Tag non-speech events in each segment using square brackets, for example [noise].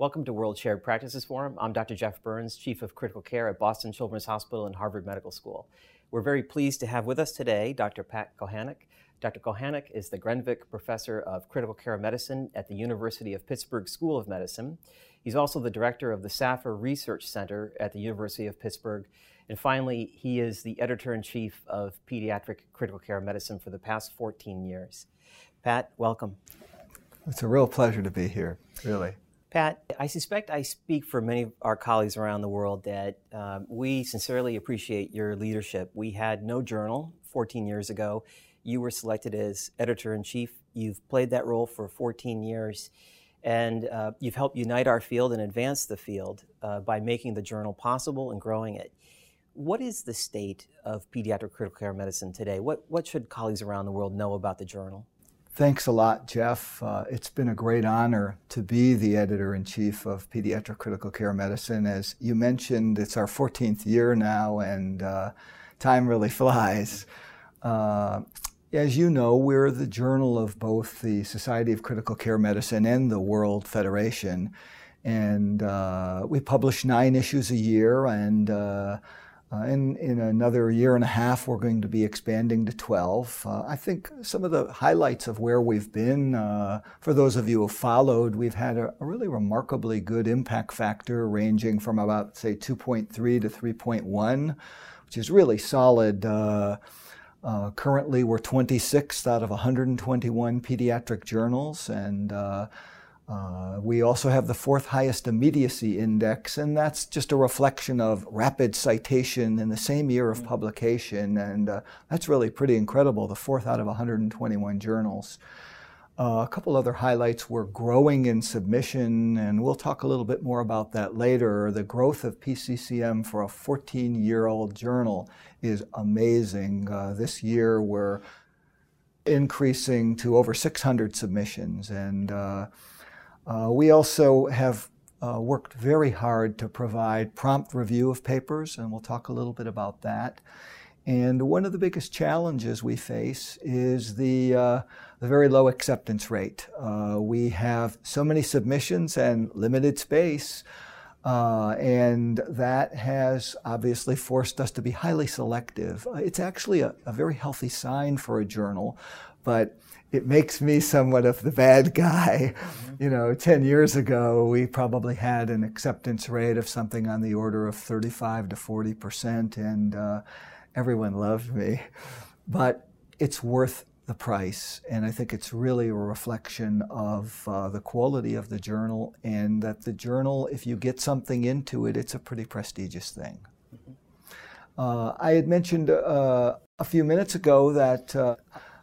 Welcome to World Shared Practices Forum. I'm Dr. Jeff Burns, Chief of Critical Care at Boston Children's Hospital and Harvard Medical School. We're very pleased to have with us today Dr. Pat Kochanek. Dr. Kochanek is the Grenvik Professor of Critical Care Medicine at the University of Pittsburgh School of Medicine. He's also the director of the Safar Research Center at the University of Pittsburgh. And finally, he is the editor in chief of Pediatric Critical Care Medicine for the past 14 years. Pat, welcome. It's a real pleasure to be here, really. Pat, I suspect I speak for many of our colleagues around the world that um, we sincerely appreciate your leadership. We had no journal 14 years ago. You were selected as editor in chief. You've played that role for 14 years, and uh, you've helped unite our field and advance the field uh, by making the journal possible and growing it. What is the state of pediatric critical care medicine today? What, what should colleagues around the world know about the journal? Thanks a lot, Jeff. Uh, it's been a great honor to be the editor in chief of Pediatric Critical Care Medicine. As you mentioned, it's our 14th year now, and uh, time really [laughs] flies. Uh, as you know, we're the journal of both the Society of Critical Care Medicine and the World Federation. And uh, we publish nine issues a year, and uh, uh, in, in another year and a half, we're going to be expanding to 12. Uh, I think some of the highlights of where we've been, uh, for those of you who followed, we've had a, a, really remarkably good impact factor ranging from about, say, 2.3 to 3.1, which is really solid. Uh, uh, currently, we're 26th out of 121 pediatric journals, and uh, we also have the fourth highest immediacy index, and that's just a reflection of rapid citation in the same year of mm. publication, and uh, that's really pretty incredible, the fourth out of 121 journals. Uh, a couple other highlights were growing in submission, and we'll talk a little bit more about that later. The growth of PCCM for a 14 year old journal is amazing. Uh, this year, we're increasing to over 600 submissions, and uh, we also have uh, worked very hard to provide prompt review of papers, and we'll talk a little bit about that. And one of the biggest challenges we face is the, uh, the very low acceptance rate. Uh, we have so many submissions and limited space, uh, and that has obviously forced us to be highly selective. Uh, it's actually a, a very healthy sign for a journal, but it makes me somewhat of the bad guy. Mm-hmm. You know, 10 years ago, we probably had an acceptance rate of something on the order of 35 to 40 percent, and uh, everyone loved me. But it's worth the price, and I think it's really a reflection of uh, the quality of the journal, and that the journal, if you get something into it, it's a pretty prestigious thing. Mm-hmm. Uh, I had mentioned uh, a few minutes ago that uh,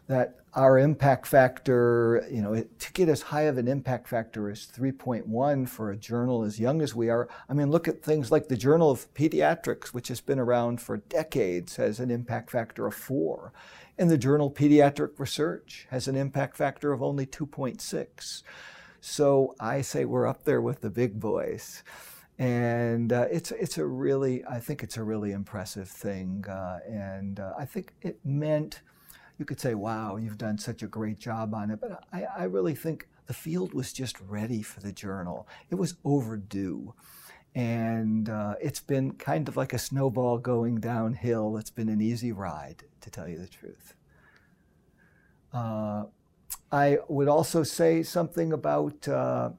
that our impact factor, you know, to get as high of an impact factor as 3.1 for a journal as young as we are. I mean, look at things like the Journal of Pediatrics, which has been around for decades, has an impact factor of four. And the Journal Pediatric Research has an impact factor of only 2.6. So I say we're up there with the big boys. And uh, it's, it's a really, I think it's a really impressive thing. Uh, and uh, I think it meant you could say, wow, you've done such a great job on it. But I, I really think the field was just ready for the journal. It was overdue. And uh, it's been kind of like a snowball going downhill. It's been an easy ride, to tell you the truth. Uh, I would also say something about uh,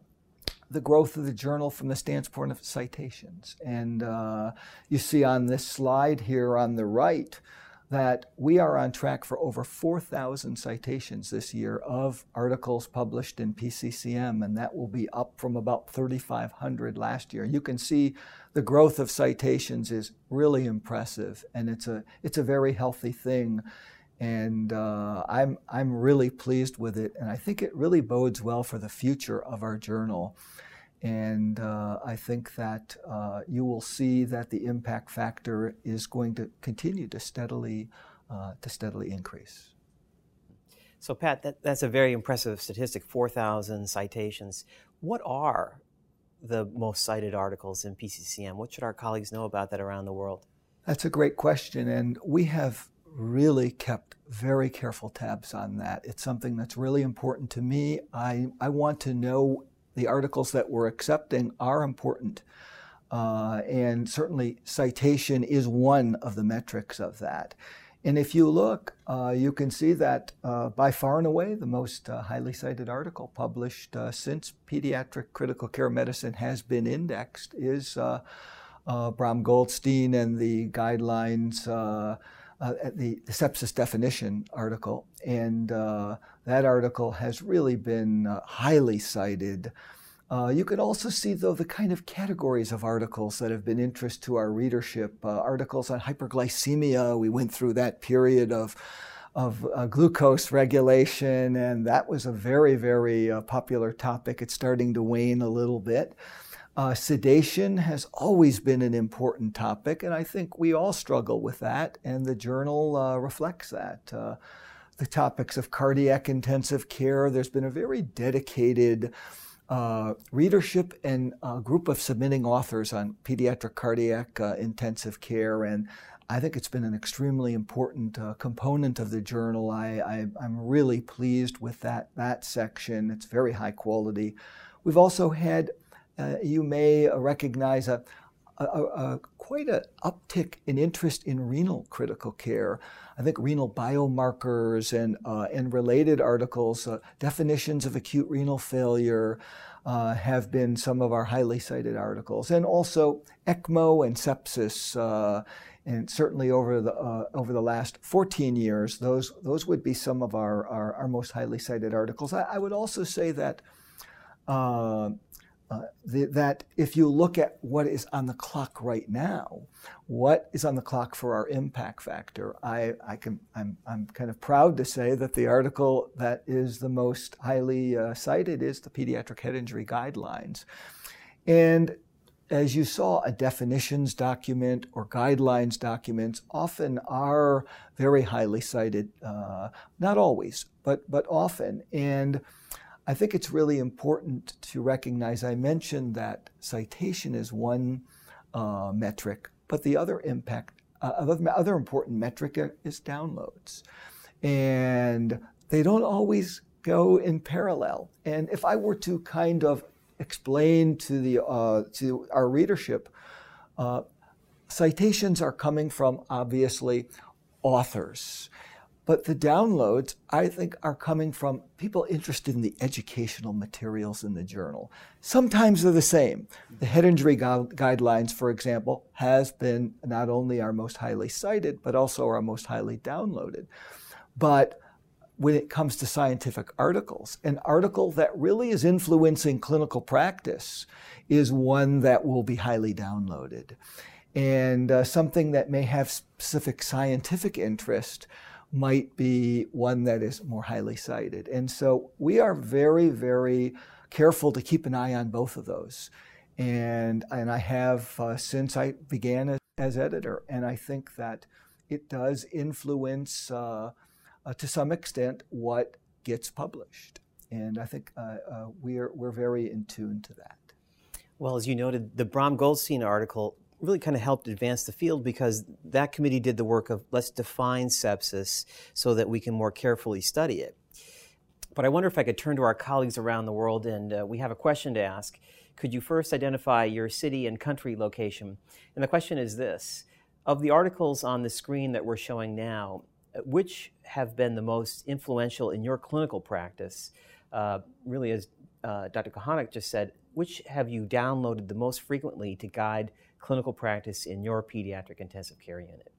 the growth of the journal from the standpoint of citations. And uh, you see on this slide here on the right, that we are on track for over 4,000 citations this year of articles published in PCCM, and that will be up from about 3,500 last year. You can see the growth of citations is really impressive, and it's a, it's a very healthy thing. And uh, I'm, I'm really pleased with it, and I think it really bodes well for the future of our journal. And uh, I think that uh, you will see that the impact factor is going to continue to steadily, uh, to steadily increase. So, Pat, that, that's a very impressive statistic 4,000 citations. What are the most cited articles in PCCM? What should our colleagues know about that around the world? That's a great question. And we have really kept very careful tabs on that. It's something that's really important to me. I, I want to know the articles that we're accepting are important. Uh, and certainly citation is one of the metrics of that. And if you look, uh, you can see that uh, by far and away the most uh, highly cited article published uh, since pediatric critical care medicine has been indexed is uh, Bram Goldstein and the guidelines uh, the, the, sepsis definition article, and uh, that article has really been uh, highly cited. Uh, you can also see, though, the kind of categories of articles that have been interest to our readership. Uh, articles on hyperglycemia, we went through that period of of uh, glucose regulation, and that was a very, very popular topic. It's starting to wane a little bit. Uh, sedation has always been an important topic, and I think we all struggle with that, and the journal uh, reflects that. Uh, the topics of cardiac intensive care, there's been a very dedicated uh, readership and a group of submitting authors on pediatric cardiac uh, intensive care, and I think it's been an extremely important uh, component of the journal. I, am really pleased with that, that section. It's very high quality. We've also had uh, you may recognize a, a, a quite an uptick in interest in renal critical care. I think renal biomarkers and, uh, and related articles, uh, definitions of acute renal failure, uh, have been some of our highly cited articles. And also ECMO and sepsis, uh, and certainly over the, uh, over the last 14 years, those, those would be some of our, our, our most highly cited articles. I, I would also say that uh, the, that if you look at what is on the clock right now, what is on the clock for our impact factor, I, I can, I'm, I'm kind of proud to say that the article that is the most highly uh, cited is the Pediatric Head Injury Guidelines. And as you saw, a definitions document or guidelines documents often are very highly cited, uh, not always, but, but often. And I think it's really important to recognize I mentioned that citation is one uh, metric, but the other impact, uh, other important metric is downloads. And they don't always go in parallel. And if I were to kind of explain to, the, uh, to our readership, uh, citations are coming from obviously authors but the downloads, I think, are coming from people interested in the educational materials in the journal. Sometimes they're the same. The head injury gu- guidelines, for example, has been not only our most highly cited, but also our most highly downloaded. But when it comes to scientific articles, an article that really is influencing clinical practice is one that will be highly downloaded. And uh, something that may have specific scientific interest might be one that is more highly cited. And so we are very, very careful to keep an eye on both of those. And, and I have uh, since I began as, as, editor. And I think that it does influence, uh, uh, to some extent, what gets published. And I think uh, uh, we're, we're very in tune to that. Well, as you noted, the Bram Goldstein article really kind of helped advance the field because that committee did the work of let's define sepsis so that we can more carefully study it. But I wonder if I could turn to our colleagues around the world, and uh, we have a question to ask. Could you first identify your city and country location? And the question is this Of the articles on the screen that we're showing now, uh, which have been the most influential in your clinical practice? Uh, really, as uh, Dr. Kochanek just said, which have you downloaded the most frequently to guide clinical practice in your pediatric intensive care unit.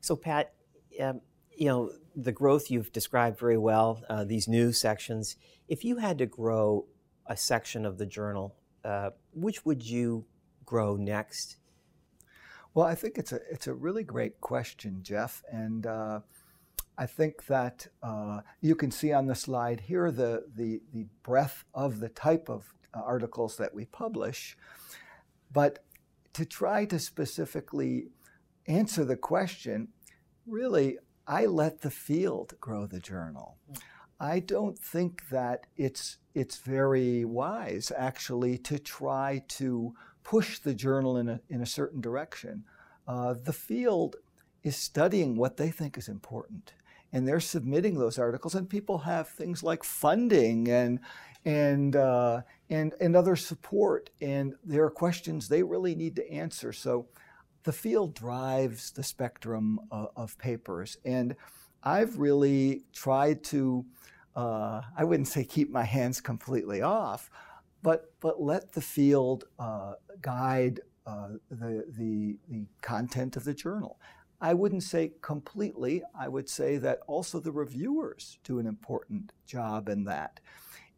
So, Pat, um, you know, the growth you've described very well, uh, these new sections. If you had to grow a section of the journal, uh, which would you grow next? Well, I think it's a it's a really great question, Jeff, and uh, I think that uh, you can see on the slide here the, the, the breadth of the type of uh, articles that we publish. But to try to specifically answer the question, really, I let the field grow the journal. I don't think that it's it's very wise actually to try to push the journal in a in a certain direction. Uh, the field is studying what they think is important, and they're submitting those articles. And people have things like funding and and uh, and and other support, and there are questions they really need to answer. So the field drives the spectrum of, of papers, and I've really tried to. Uh, I wouldn't say keep my hands completely off, but but let the field uh, guide uh, the, the the content of the journal. I wouldn't say completely. I would say that also the reviewers do an important job in that.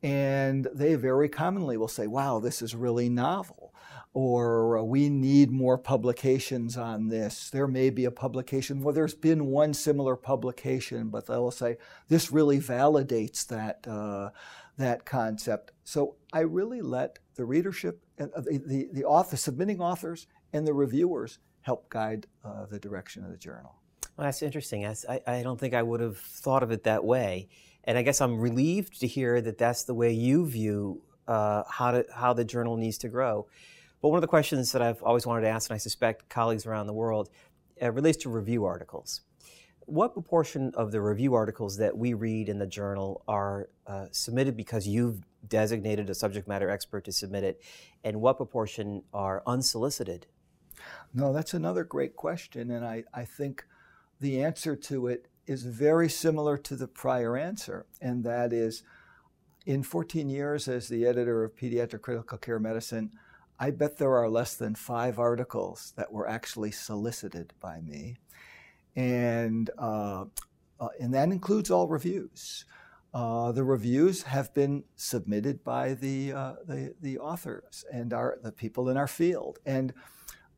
And they very commonly will say, wow, this is really novel. Or we need more publications on this. There may be a publication, well, there's been one similar publication, but they'll say, this really validates that, uh, that concept. So I really let the readership, uh, the, the, the author, submitting authors, and the reviewers help guide uh, the direction of the journal. Well, that's interesting. I, I don't think I would have thought of it that way. And I guess I'm relieved to hear that that's the way you view uh, how, to, how the journal needs to grow. But one of the questions that I've always wanted to ask, and I suspect colleagues around the world, uh, relates to review articles. What proportion of the review articles that we read in the journal are uh, submitted because you've designated a subject matter expert to submit it, and what proportion are unsolicited? No, that's another great question, and I, I think the answer to it is very similar to the prior answer, and that is in 14 years as the editor of Pediatric Critical Care Medicine, I bet there are less than five articles that were actually solicited by me. And, uh, uh, and that includes all reviews. Uh, the reviews have been submitted by the, uh, the, the authors and our, the people in our field. And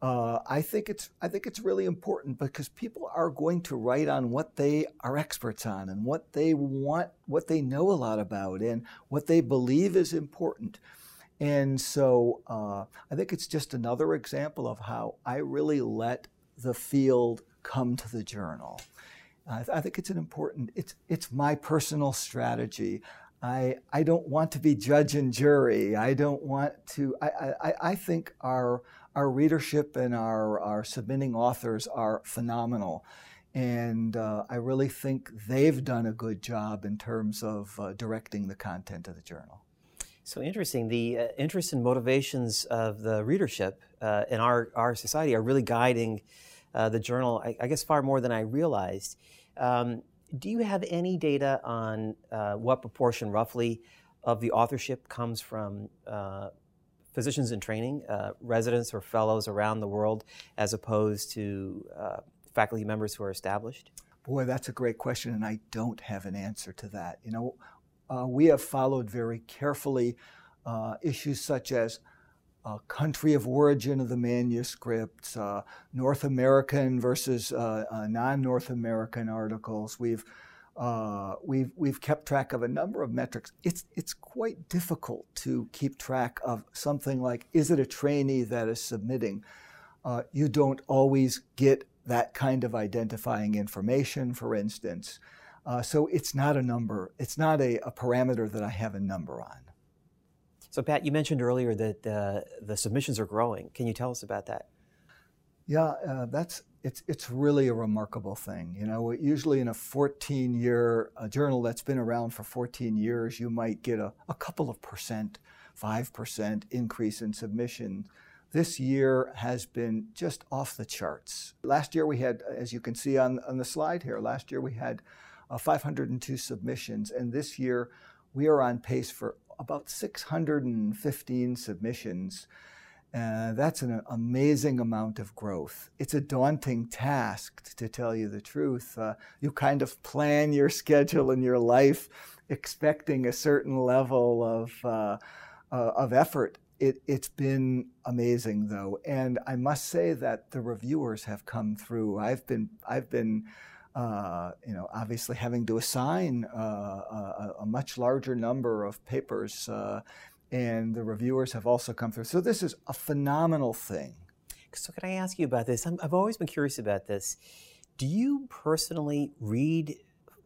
uh, I think it's I think it's really important because people are going to write on what they are experts on and what they want, what they know a lot about, and what they believe is important. And so uh, I think it's just another example of how I really let the field come to the journal. I, I think it's an important. It's it's my personal strategy. I, I don't want to be judge and jury. I don't want to. I, I, I think our our readership and our, our submitting authors are phenomenal. And uh, I really think they've done a good job in terms of uh, directing the content of the journal. So interesting. The uh, interests and motivations of the readership uh, in our, our society are really guiding uh, the journal, I, I, guess, far more than I realized. Um, do you have any data on uh, what proportion, roughly, of the authorship comes from physicians in training, uh, residents or fellows around the world, as opposed to uh, faculty members who are established? Boy, that's a great question, and I don't have an answer to that. You know, uh, we have followed very carefully uh, issues such as uh, country of origin of the manuscripts, uh, North American versus non North American articles. We've uh, we've, we've kept track of a number of metrics. It's, it's quite difficult to keep track of something like is it a trainee that is submitting? Uh, you don't always get that kind of identifying information, for instance. Uh, so it's not a number, it's not a, a, parameter that I have a number on. So, Pat, you mentioned earlier that the submissions are growing. Can you tell us about that? Yeah, uh, that's it's it's really a remarkable thing. You know, usually in a 14 year a journal that's been around for 14 years, you might get a, a couple of percent, five percent increase in submission. This year has been just off the charts. Last year we had, as you can see on, on the slide here, last year we had uh, 502 submissions, and this year we are on pace for about 615 submissions. Uh, that's an amazing amount of growth. It's a daunting task, to tell you the truth. Uh, you kind of plan your schedule and your life expecting a certain level of, uh, uh of effort. It, has been amazing, though, and I must say that the reviewers have come through. I've been, I've been uh, you know, obviously having to assign a, a, much larger number of papers, and the reviewers have also come through. So this is a phenomenal thing. So can I ask you about this? i have always been curious about this. Do you personally read,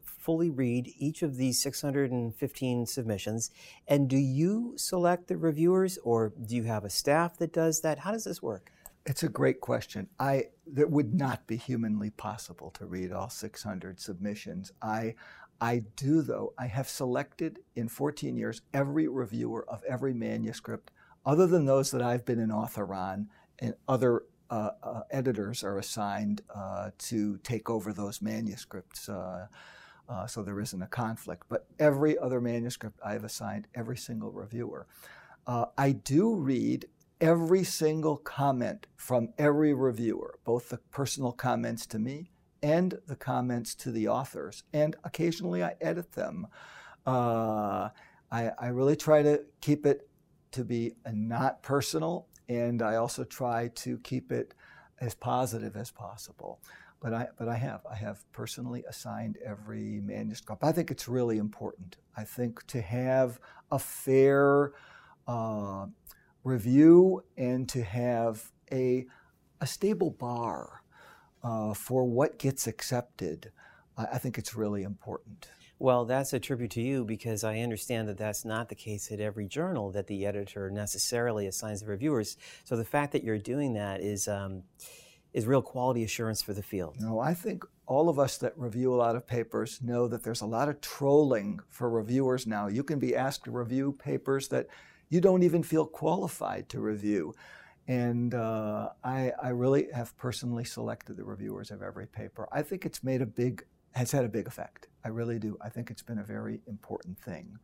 fully read each of these 615 submissions, and do you select the reviewers, or do you have a staff that does that? How does this work? It's a great question. I that would not be humanly possible to read all 600 submissions. I I do though. I have selected in 14 years every reviewer of every manuscript other than those that I've been an author on and other uh, uh, editors are assigned uh, to take over those manuscripts. Uh, uh, so there isn't a conflict. But every other manuscript I've assigned every single reviewer. Uh, I do read every single comment from every reviewer, both the personal comments to me and the comments to the authors. And occasionally I edit them. Uh, I, I, really try to keep it to be not personal, and I also try to keep it as positive as possible. But I, but I have. I have personally assigned every manuscript. I think it's really important. I think to have a fair uh, review and to have a, a stable bar uh, for what gets accepted, I, I think it's really important. Well, that's a tribute to you because I understand that that's not the case at every journal that the editor necessarily assigns the reviewers. So the fact that you're doing that is um, is real quality assurance for the field. No, I think all of us that review a lot of papers know that there's a lot of trolling for reviewers now. You can be asked to review papers that you don't even feel qualified to review. And uh, I, I, really have personally selected the reviewers of every paper. I think it's made a big, has had a big effect. I really do. I think it's been a very important thing.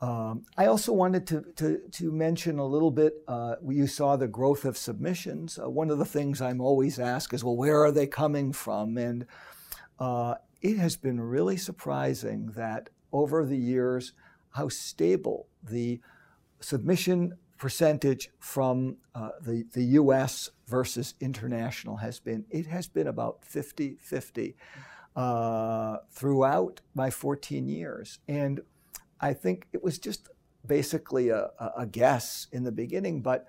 Um, I also wanted to, to, to, mention a little bit, uh, you saw the growth of submissions. Uh, one of the things I'm always asked is, well, where are they coming from? And uh, it has been really surprising that over the years, how stable the submission percentage from uh, the, the US versus international has been, it has been about 50 50 uh, throughout my 14 years. And I think it was just basically a, a guess in the beginning, but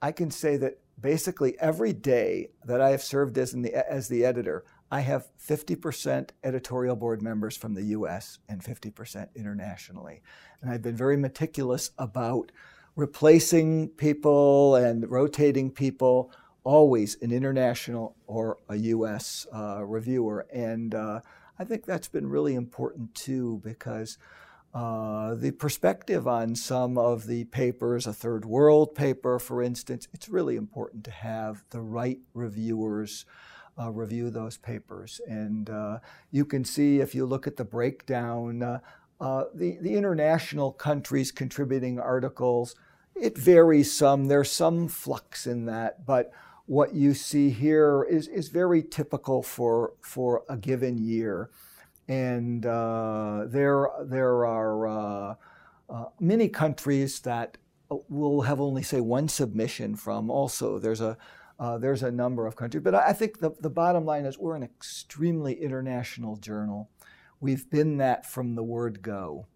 I can say that basically every day that I have served as, the, as the editor, I have 50% editorial board members from the US and 50% internationally. And I've been very meticulous about replacing people and rotating people, always an international or a US uh, reviewer. And uh, I think that's been really important too because. Uh, the perspective on some of the papers, a third world paper, for instance, it's really important to have the right reviewers uh, review those papers. And uh, you can see if you look at the breakdown, uh, uh, the, the international countries contributing articles, it varies some. There's some flux in that, but what you see here is, is very typical for, for a given year. And uh, there, there are uh, many countries that will have only, say, one submission from. Also, there's a uh, there's a number of countries. But I think the, the bottom line is we're an extremely international journal. We've been that from the word go.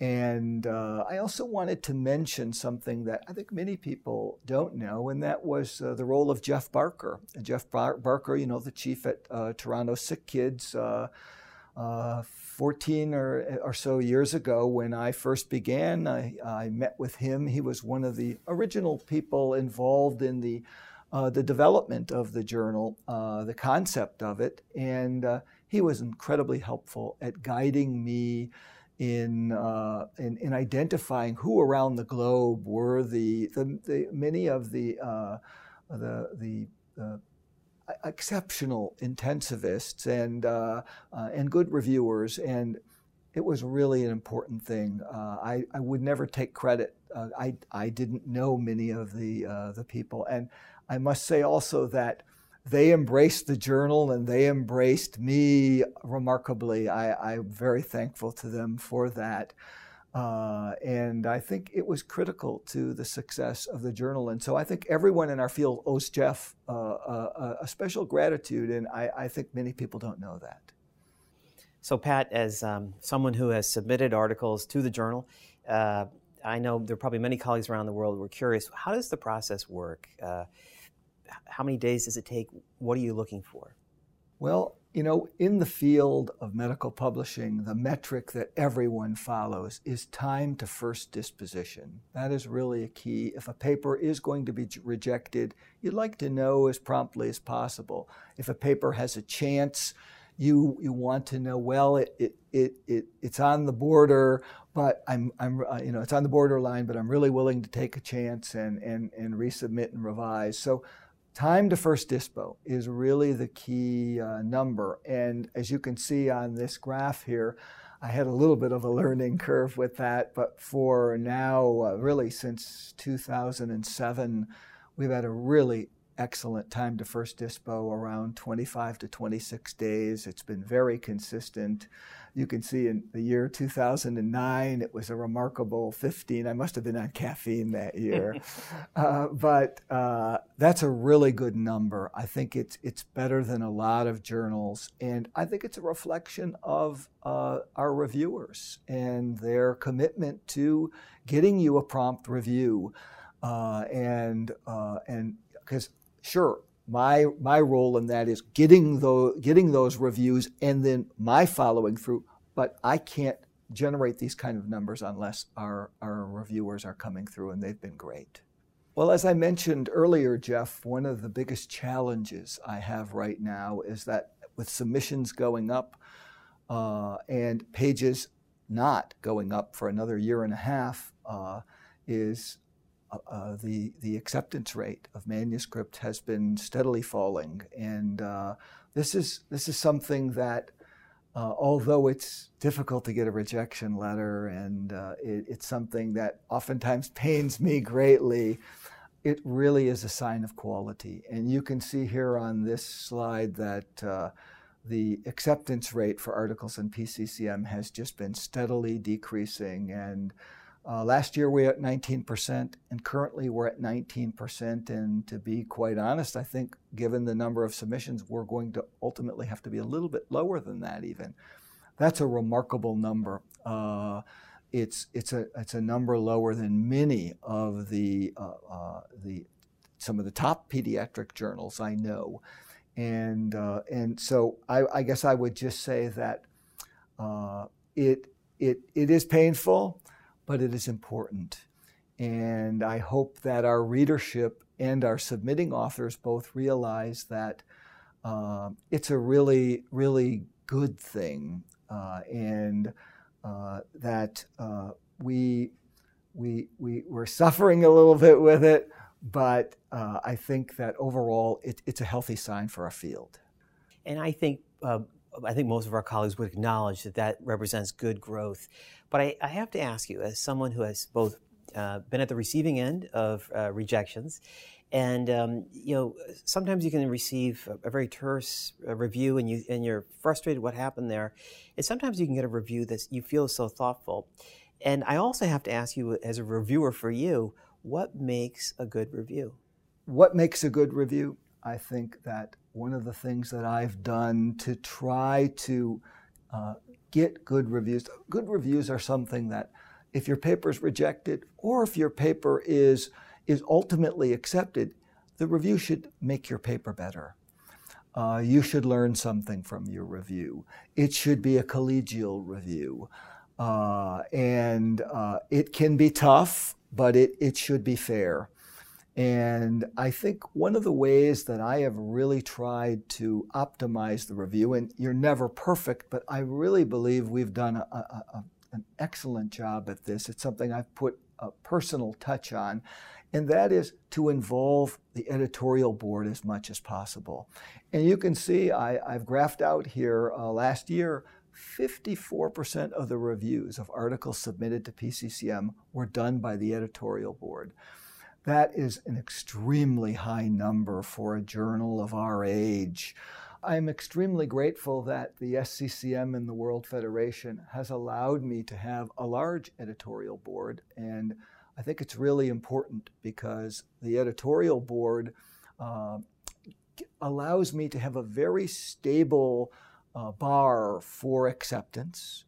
And uh, I also wanted to mention something that I think many people don't know, and that was uh, the role of Jeff Barker. And Jeff Bar- Barker, you know, the chief at uh, Toronto Sick Kids, uh, uh, 14 or, or so years ago when I first began, I, I met with him. He was one of the original people involved in the uh, the development of the journal, the concept of it, and he was incredibly helpful at guiding me in, uh, in, in, identifying who around the globe were the, the, the many of the, uh, the, the uh, exceptional intensivists and, uh, uh, and good reviewers. And it was really an important thing. I, I would never take credit. I, I didn't know many of the, the people. And I must say also that they embraced the journal and they embraced me remarkably. I, am very thankful to them for that. Uh, and I think it was critical to the success of the journal. And so I think everyone in our field owes Jeff uh, a, a, special gratitude, and I, I, think many people don't know that. So, Pat, as um, someone who has submitted articles to the journal, uh, I know there are probably many colleagues around the world who are curious how does the process work? How many days does it take? What are you looking for? Well, you know, in the field of medical publishing, the metric that everyone follows is time to first disposition. That is really a key. If a paper is going to be rejected, you'd like to know as promptly as possible. If a paper has a chance, you you want to know well it it, it, it it's on the border but I'm I'm uh, you know it's on the borderline but I'm really willing to take a chance and and and resubmit and revise so Time to first dispo is really the key uh, number. And as you can see on this graph here, I had a little bit of a learning curve with that, but for now, uh, really since 2007, we've had a really excellent time to first dispo around 25 to 26 days. It's been very consistent. You can see in the year 2009, it was a remarkable 15. I must have been on caffeine that year. [laughs] uh, but uh, that's a really good number. I think it's, it's better than a lot of journals. And I think it's a reflection of uh, our reviewers and their commitment to getting you a prompt review. Uh, and uh, and because sure my my role in that is getting those getting those reviews and then my following through. But I can't generate these kind of numbers unless our our reviewers are coming through, and they've been great. Well, as I mentioned earlier, Jeff, one of the biggest challenges I have right now is that with submissions going up uh, and pages not going up for another year and a half, uh, is uh, uh, the the acceptance rate of manuscript has been steadily falling, and uh, this is this is something that, uh, although it's difficult to get a rejection letter, and uh, it, it's something that oftentimes pains me greatly. It really is a sign of quality, and you can see here on this slide that uh, the acceptance rate for articles in PCCM has just been steadily decreasing, and uh, last year we were at 19%, and currently we're at 19%. And to be quite honest, I think given the number of submissions, we're going to ultimately have to be a little bit lower than that, even. That's a remarkable number. Uh, it's, it's, a, it's a number lower than many of the, uh, uh the, some of the top pediatric journals I know. And, uh, and so I, I, guess I would just say that uh, it, it, it is painful but it is important. And I hope that our readership and our submitting authors both realize that uh, it's a really, really good thing, uh, and uh, that uh, we, we, we, we're suffering a little bit with it, but uh, I think that overall it, it's a healthy sign for our field. And I think uh, I think most of our colleagues would acknowledge that that represents good growth. But I, I have to ask you, as someone who has both uh, been at the receiving end of uh, rejections, and um, you know, sometimes you can receive a, a very terse uh, review, and you and you're frustrated what happened there, and sometimes you can get a review that you feel is so thoughtful. And I also have to ask you, as a reviewer for you, what makes a good review? What makes a good review? I think that one of the things that I've done to try to uh, get good reviews, good reviews are something that if your paper is rejected or if your paper is, is ultimately accepted, the review should make your paper better. Uh, you should learn something from your review. It should be a collegial review. Uh, and uh, it can be tough, but it, it should be fair. And I think one of the ways that I have really tried to optimize the review, and you're never perfect, but I really believe we've done a, a, a, an excellent job at this. It's something I've put a personal touch on, and that is to involve the editorial board as much as possible. And you can see I, have graphed out here uh, last year 54% of the reviews of articles submitted to PCCM were done by the editorial board. That is an extremely high number for a journal of our age. I'm extremely grateful that the SCCM and the World Federation has allowed me to have a large editorial board. And I think it's really important because the editorial board uh, allows me to have a very stable uh, bar for acceptance.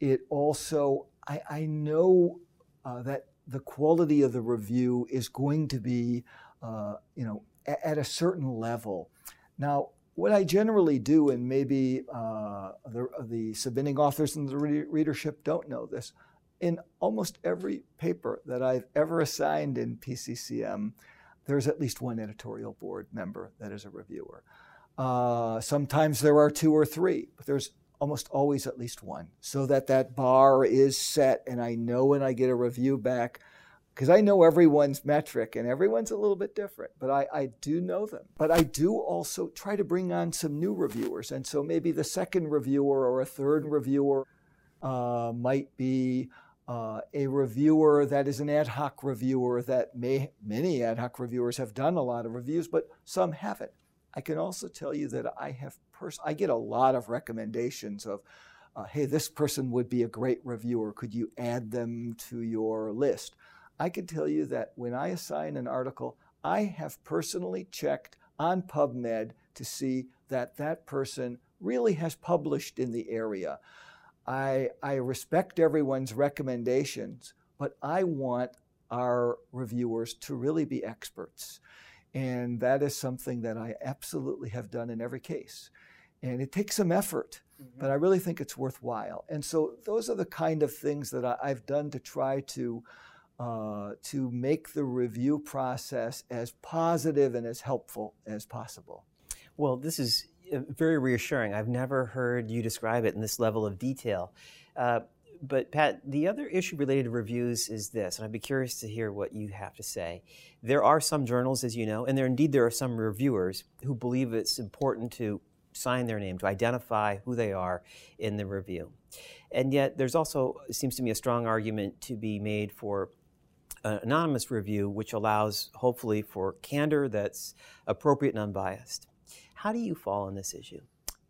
It also, I, I know uh, that the quality of the review is going to be, uh, you know, at a certain level. Now, what I generally do, and maybe uh, the, the, submitting authors and the re- readership don't know this, in almost every paper that I've ever assigned in PCCM, there's at least one editorial board member that is a reviewer. Uh, sometimes there are two or three, but there's almost always at least one, so that that bar is set, and I know when I get a review back, because I know everyone's metric and everyone's a little bit different, but I, I do know them. But I do also try to bring on some new reviewers, and so maybe the second reviewer or a third reviewer uh, might be uh, a reviewer that is an ad hoc reviewer that may many ad hoc reviewers have done a lot of reviews, but some haven't. I can also tell you that I have pers- I get a lot of recommendations of, uh, hey, this person would be a great reviewer. Could you add them to your list? I can tell you that when I assign an article, I have personally checked on PubMed to see that that person really has published in the area. I, I respect everyone's recommendations, but I want our reviewers to really be experts. And that is something that I absolutely have done in every case. And it takes some effort, mm-hmm. but I really think it's worthwhile. And so those are the kind of things that I, have done to try to uh, to make the review process as positive and as helpful as possible. Well, this is uh, very reassuring. I've never heard you describe it in this level of detail. Uh, but Pat, the other issue related to reviews is this, and I'd be curious to hear what you have to say. There are some journals, as you know, and there indeed there are some reviewers who believe it's important to sign their name to identify who they are in the review. And yet, there's also it seems to me a strong argument to be made for an anonymous review, which allows, hopefully, for candor that's appropriate and unbiased. How do you fall on this issue?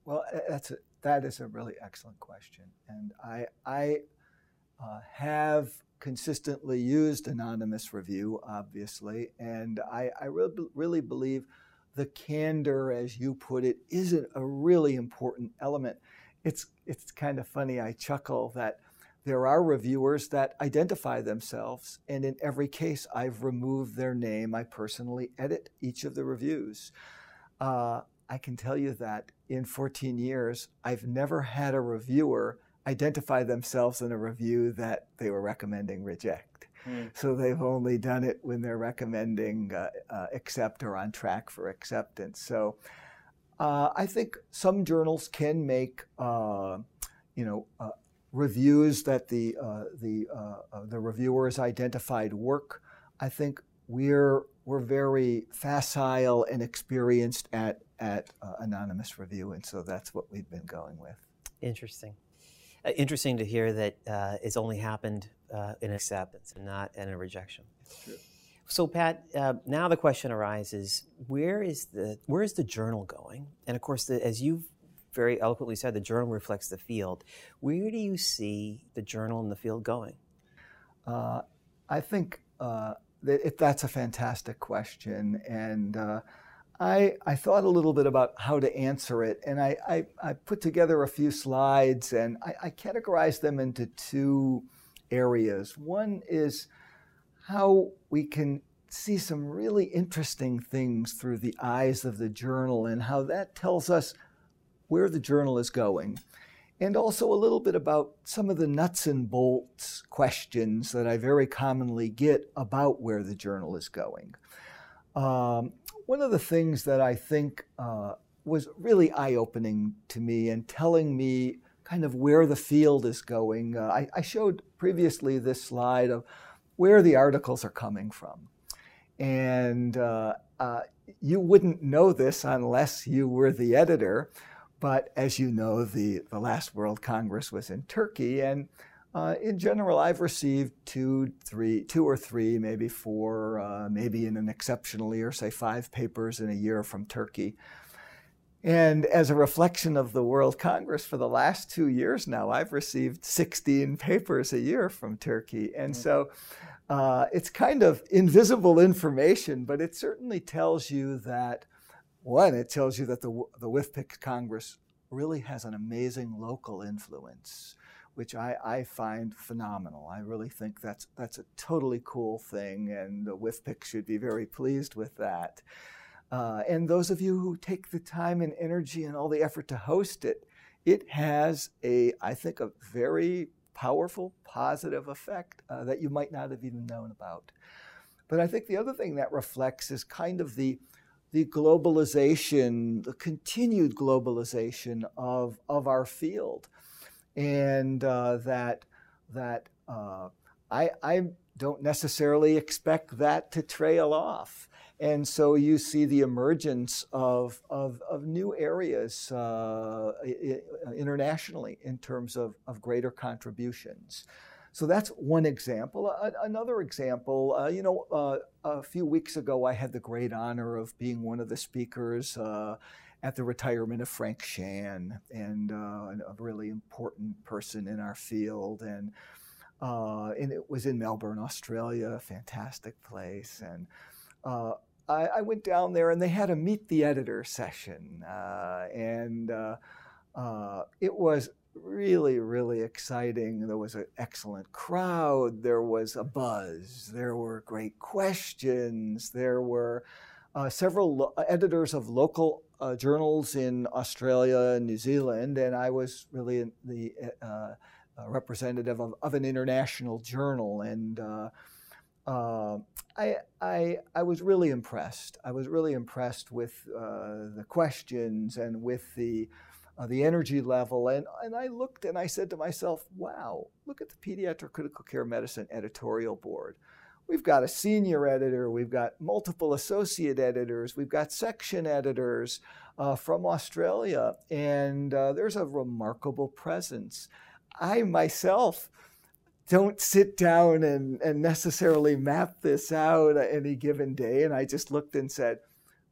Well, that's a, that is a really excellent question, and I I uh, have consistently used anonymous review, obviously, and I, I re- really believe the candor, as you put it, is a really important element. It's it's kind of funny. I chuckle that there are reviewers that identify themselves, and in every case, I've removed their name. I personally edit each of the reviews. Uh, I can tell you that in 14 years, I've never had a reviewer identify themselves in a review that they were recommending reject. Mm. So they've only done it when they're recommending uh, uh, accept or on track for acceptance. So uh, I think some journals can make, uh, you know, uh, reviews that the uh, the the reviewer has identified work. I think we're we're very facile and experienced at at uh, anonymous review, and so that's what we've been going with. Interesting. Uh, interesting to hear that uh, it's only happened uh, in acceptance and not in a rejection. So, Pat, uh, now the question arises: Where is the where is the journal going? And of course, the, as you've very eloquently said, the journal reflects the field. Where do you see the journal and the field going? Uh, I think that it, that's a fantastic question, and uh, I, I thought a little bit about how to answer it, and I, I, I put together a few slides, and I, I categorized them into two areas. One is how we can see some really interesting things through the eyes of the journal and how that tells us where the journal is going. And also a little bit about some of the nuts and bolts questions that I very commonly get about where the journal is going. Um, one of the things that I think uh, was really eye opening to me and telling me kind of where the field is going, uh, I, I, showed previously this slide of where the articles are coming from. And uh, uh you wouldn't know this unless you were the editor. But as you know, the, the last World Congress was in Turkey, and uh, in general, I've received two, three, two or three, maybe four, uh, maybe in an exceptional year, say five papers in a year from Turkey. And as a reflection of the World Congress for the last two years now, I've received 16 papers a year from Turkey. And mm-hmm. so uh, it's kind of invisible information, but it certainly tells you that, one, it tells you that the, the WFPIC Congress really has an amazing local influence, which I, I find phenomenal. I really think that's, that's a totally cool thing, and the WFPIC should be very pleased with that. Uh, and those of you who take the time and energy and all the effort to host it, it has a, I think, a very powerful, positive effect uh, that you might not have even known about. But I think the other thing that reflects is kind of the the globalization, the continued globalization of, of our field, and uh, that that uh, I, I don't necessarily expect that to trail off. And so you see the emergence of, of, of new areas uh, internationally in terms of, of greater contributions. So that's one example. another example, uh, you know, uh, a few weeks ago, I had the great honor of being one of the speakers uh, at the retirement of Frank Shann, and uh, a really important person in our field. And, uh, and it was in Melbourne, Australia, a fantastic place. And uh, I, I, went down there and they had a meet the editor session. And uh, it was really, really exciting. There was an excellent crowd. There was a buzz. There were great questions. There were uh, several lo- editors of local uh, journals in Australia and New Zealand. And I was really the uh, representative of, of, an international journal. And uh, I, I, I was really impressed. I was really impressed with uh, the questions and with the, uh, the energy level. And, and I looked and I said to myself, wow, look at the Pediatric Critical Care Medicine editorial board. We've got a senior editor, we've got multiple associate editors, we've got section editors uh, from Australia, and uh, there's a remarkable presence. I myself, don't sit down and, and necessarily map this out any given day. And I just looked and said,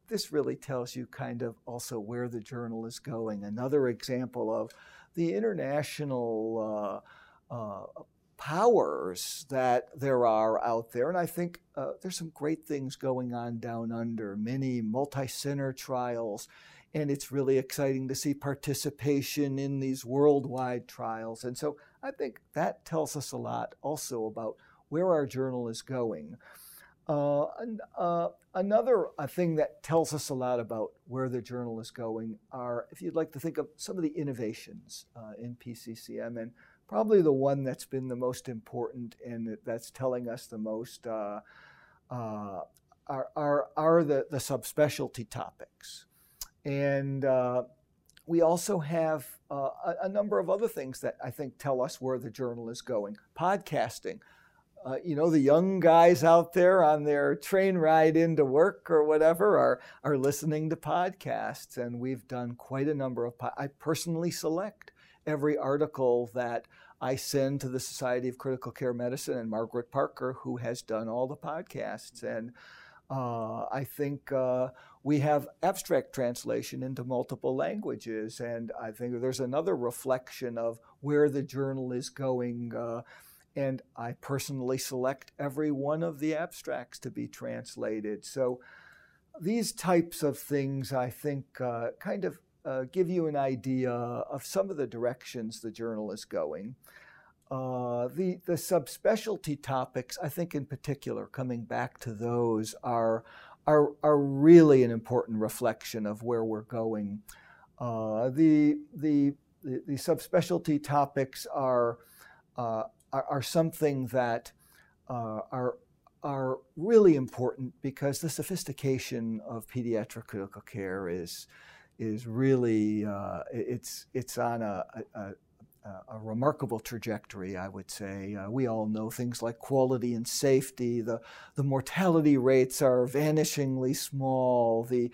this really tells you kind of also where the journal is going. Another example of the international uh, uh, powers that there are out there. And I think uh, there's some great things going on down under, many multi center trials. And it's really exciting to see participation in these worldwide trials. And so I think that tells us a lot also about where our journal is going. Uh, uh, another uh, thing that tells us a lot about where the journal is going are, if you'd like to think of some of the innovations uh, in PCCM, and probably the one that's been the most important and that's telling us the most uh, uh, are, are, are the, the subspecialty topics. And we also have a, a, number of other things that I think tell us where the journal is going. Podcasting. Uh, you know, the young guys out there on their train ride into work or whatever are, are listening to podcasts. And we've done quite a number of, po- I personally select every article that I send to the Society of Critical Care Medicine and Margaret Parker, who has done all the podcasts. And uh, I think uh, we have abstract translation into multiple languages, and I think there's another reflection of where the journal is going. Uh, and I personally select every one of the abstracts to be translated. So these types of things, I think, uh, kind of uh, give you an idea of some of the directions the journal is going. Uh, the, the subspecialty topics, I think in particular, coming back to those, are, are, are really an important reflection of where we're going. Uh, the, the, the, the, subspecialty topics are, uh, are, are, something that uh, are, are really important because the sophistication of pediatric critical care is, is really, uh, it's, it's on a, a, a remarkable trajectory, I would say. Uh, we all know things like quality and safety. The, the mortality rates are vanishingly small. The,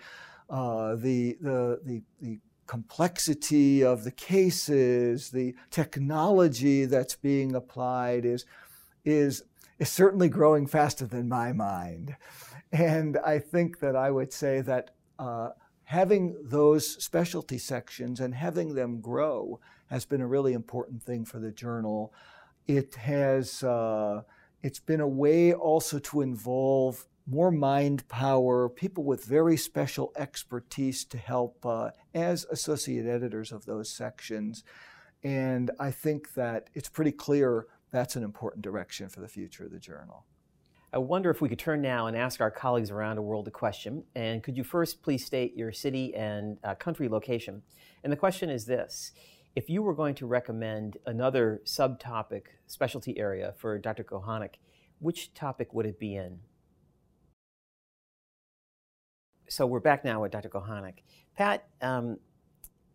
uh, the, the, the, the complexity of the cases, the technology that's being applied is, is, is certainly growing faster than my mind. And I think that I would say that uh, having those specialty sections and having them grow has been a really important thing for the journal. It has uh, it's been a way also to involve more mind power, people with very special expertise to help uh, as associate editors of those sections. And I think that it's pretty clear that's an important direction for the future of the journal. I wonder if we could turn now and ask our colleagues around the world a question. And could you first please state your city and uh, country location? And the question is this If you were going to recommend another subtopic specialty area for Dr. Kochanek, which topic would it be in? So we're back now with Dr. Kochanek. Pat, um,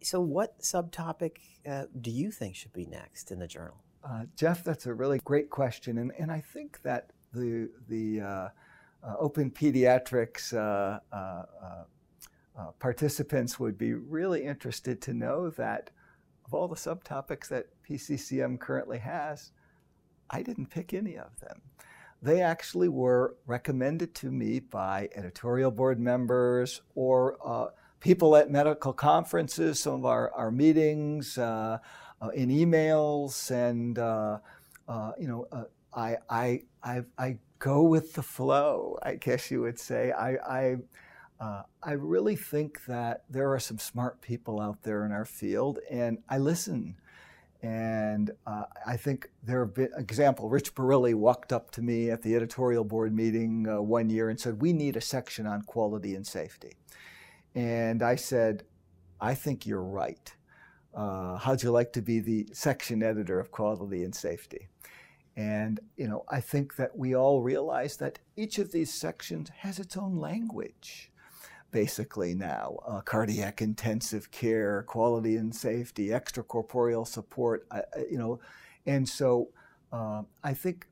so what subtopic uh, do you think should be next in the journal? Uh, Jeff, that's a really great question, and, and I think that the, the uh, uh, Open Pediatrics uh, participants would be really interested to know that of all the subtopics that PCCM currently has, I didn't pick any of them. They actually were recommended to me by editorial board members or uh, people at medical conferences, some of our, our meetings, uh, uh, in emails, and you know, I, I, I, I go with the flow, I guess you would say. I, I, uh, I really think that there are some smart people out there in our field, and I listen. And uh, I think there have been, example, Rich Brilli walked up to me at the editorial board meeting uh, one year and said, We need a section on quality and safety. And I said, I think you're right. Uh, how'd you like to be the section editor of quality and safety? And you know, I think that we all realize that each of these sections has its own language, basically now. Uh, cardiac intensive care, quality and safety, extracorporeal support, uh, you know, and so uh, I think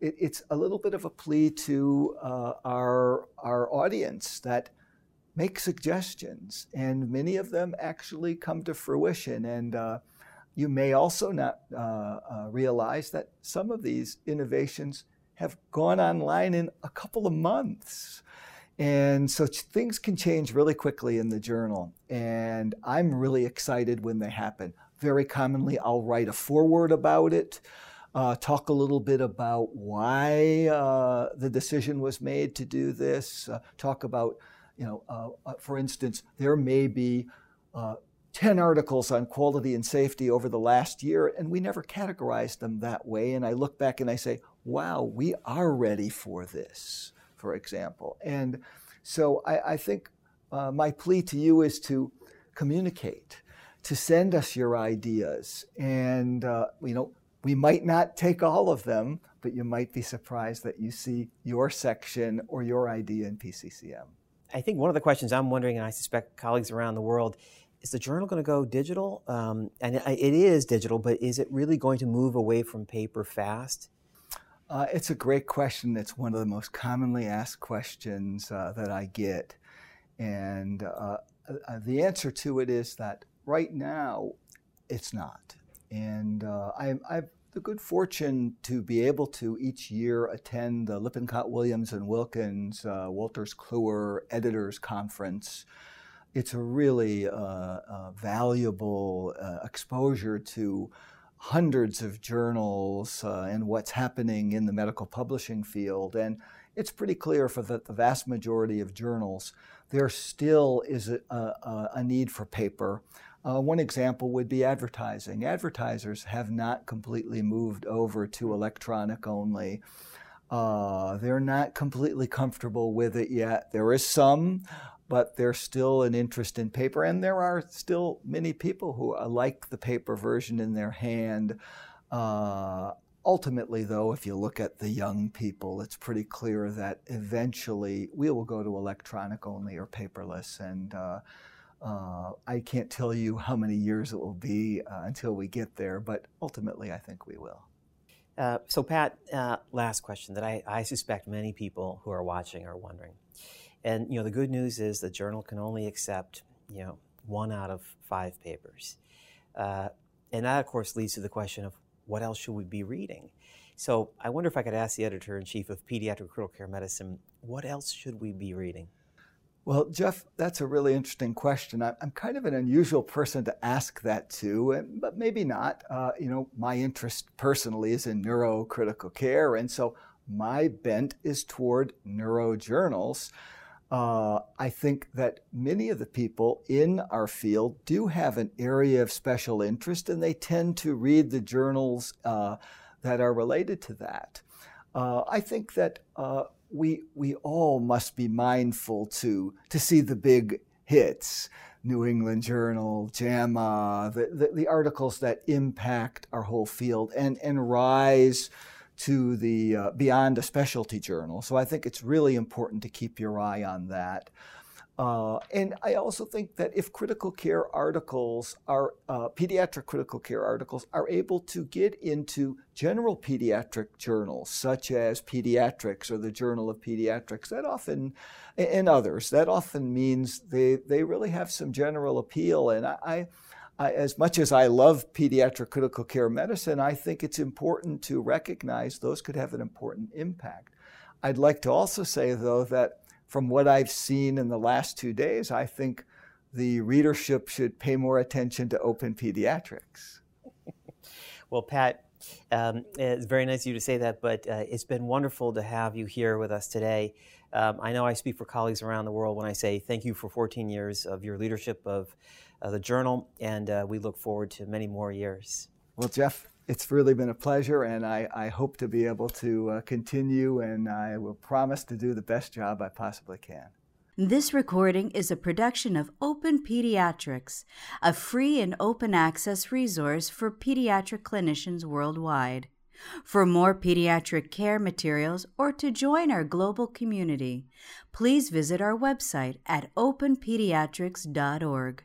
it, it's a little bit of a plea to uh, our our audience that make suggestions, and many of them actually come to fruition. And uh, you may also not uh, realize that some of these innovations have gone online in a couple of months. And so things can change really quickly in the journal. And I'm really excited when they happen. Very commonly, I'll write a foreword about it, uh, talk a little bit about why uh, the decision was made to do this, uh, talk about, you know, uh, uh, for instance, there may be 10 articles on quality and safety over the last year, and we never categorized them that way. And I look back and I say, wow, we are ready for this, for example. And so I, I think uh, my plea to you is to communicate, to send us your ideas. And, uh, you know, we might not take all of them, but you might be surprised that you see your section or your idea in PCCM. I think one of the questions I'm wondering, and I suspect colleagues around the world, is the journal going to go digital? Um, and it is digital, but is it really going to move away from paper fast? Uh, it's a great question. It's one of the most commonly asked questions uh, that I get. And uh, uh the answer to it is that right now, it's not. And uh, I, I have the good fortune to be able to each year attend the Lippincott Williams and Wilkins uh, Wolters Kluwer Editors Conference it's a really uh, uh, valuable uh, exposure to hundreds of journals uh, and what's happening in the medical publishing field. And it's pretty clear for the, the vast majority of journals, there still is a, a, a need for paper. Uh, one example would be advertising. Advertisers have not completely moved over to electronic only. Uh, they're not completely comfortable with it yet. There is some but there's still an interest in paper, and there are still many people who like the paper version in their hand. Uh, ultimately, though, if you look at the young people, it's pretty clear that eventually we will go to electronic only or paperless, and uh, uh, I can't tell you how many years it will be uh, until we get there, but ultimately, I think we will. Uh, so, Pat, uh, last question that I, I suspect many people who are watching are wondering. And you know, the good news is the journal can only accept you know one out of five papers, uh, and that of course leads to the question of what else should we be reading. So I wonder if I could ask the editor in chief of Pediatric Critical Care Medicine, what else should we be reading? Well, Jeff, that's a really interesting question. I'm kind of an unusual person to ask that to, but maybe not. Uh, you know, my interest personally is in neurocritical care, and so my bent is toward neurojournals. Uh, I think that many of the people in our field do have an area of special interest, and they tend to read the journals uh, that are related to that. Uh, I think that uh, we we all must be mindful to to see the big hits. New England Journal, JAMA, the, the, the articles that impact our whole field and, and rise to the uh, beyond a specialty journal. So I think it's really important to keep your eye on that. Uh, and I also think that if critical care articles are, uh, pediatric critical care articles are able to get into general pediatric journals, such as Pediatrics or the Journal of Pediatrics, that often, and others, that often means they, they really have some general appeal. And I, I, as much as I love pediatric critical care medicine, I think it's important to recognize those could have an important impact. I'd like to also say, though, that from what I've seen in the last two days, I think the readership should pay more attention to open pediatrics. [laughs] well, Pat, um, it's very nice of you to say that, but uh, it's been wonderful to have you here with us today. Um, I know I speak for colleagues around the world when I say thank you for 14 years of your leadership of the journal, and uh, we look forward to many more years. Well, Jeff, it's really been a pleasure, and I, I hope to be able to uh, continue, and I will promise to do the best job I possibly can. This recording is a production of Open Pediatrics, a free and open access resource for pediatric clinicians worldwide. For more pediatric care materials or to join our global community, please visit our website at openpediatrics.org.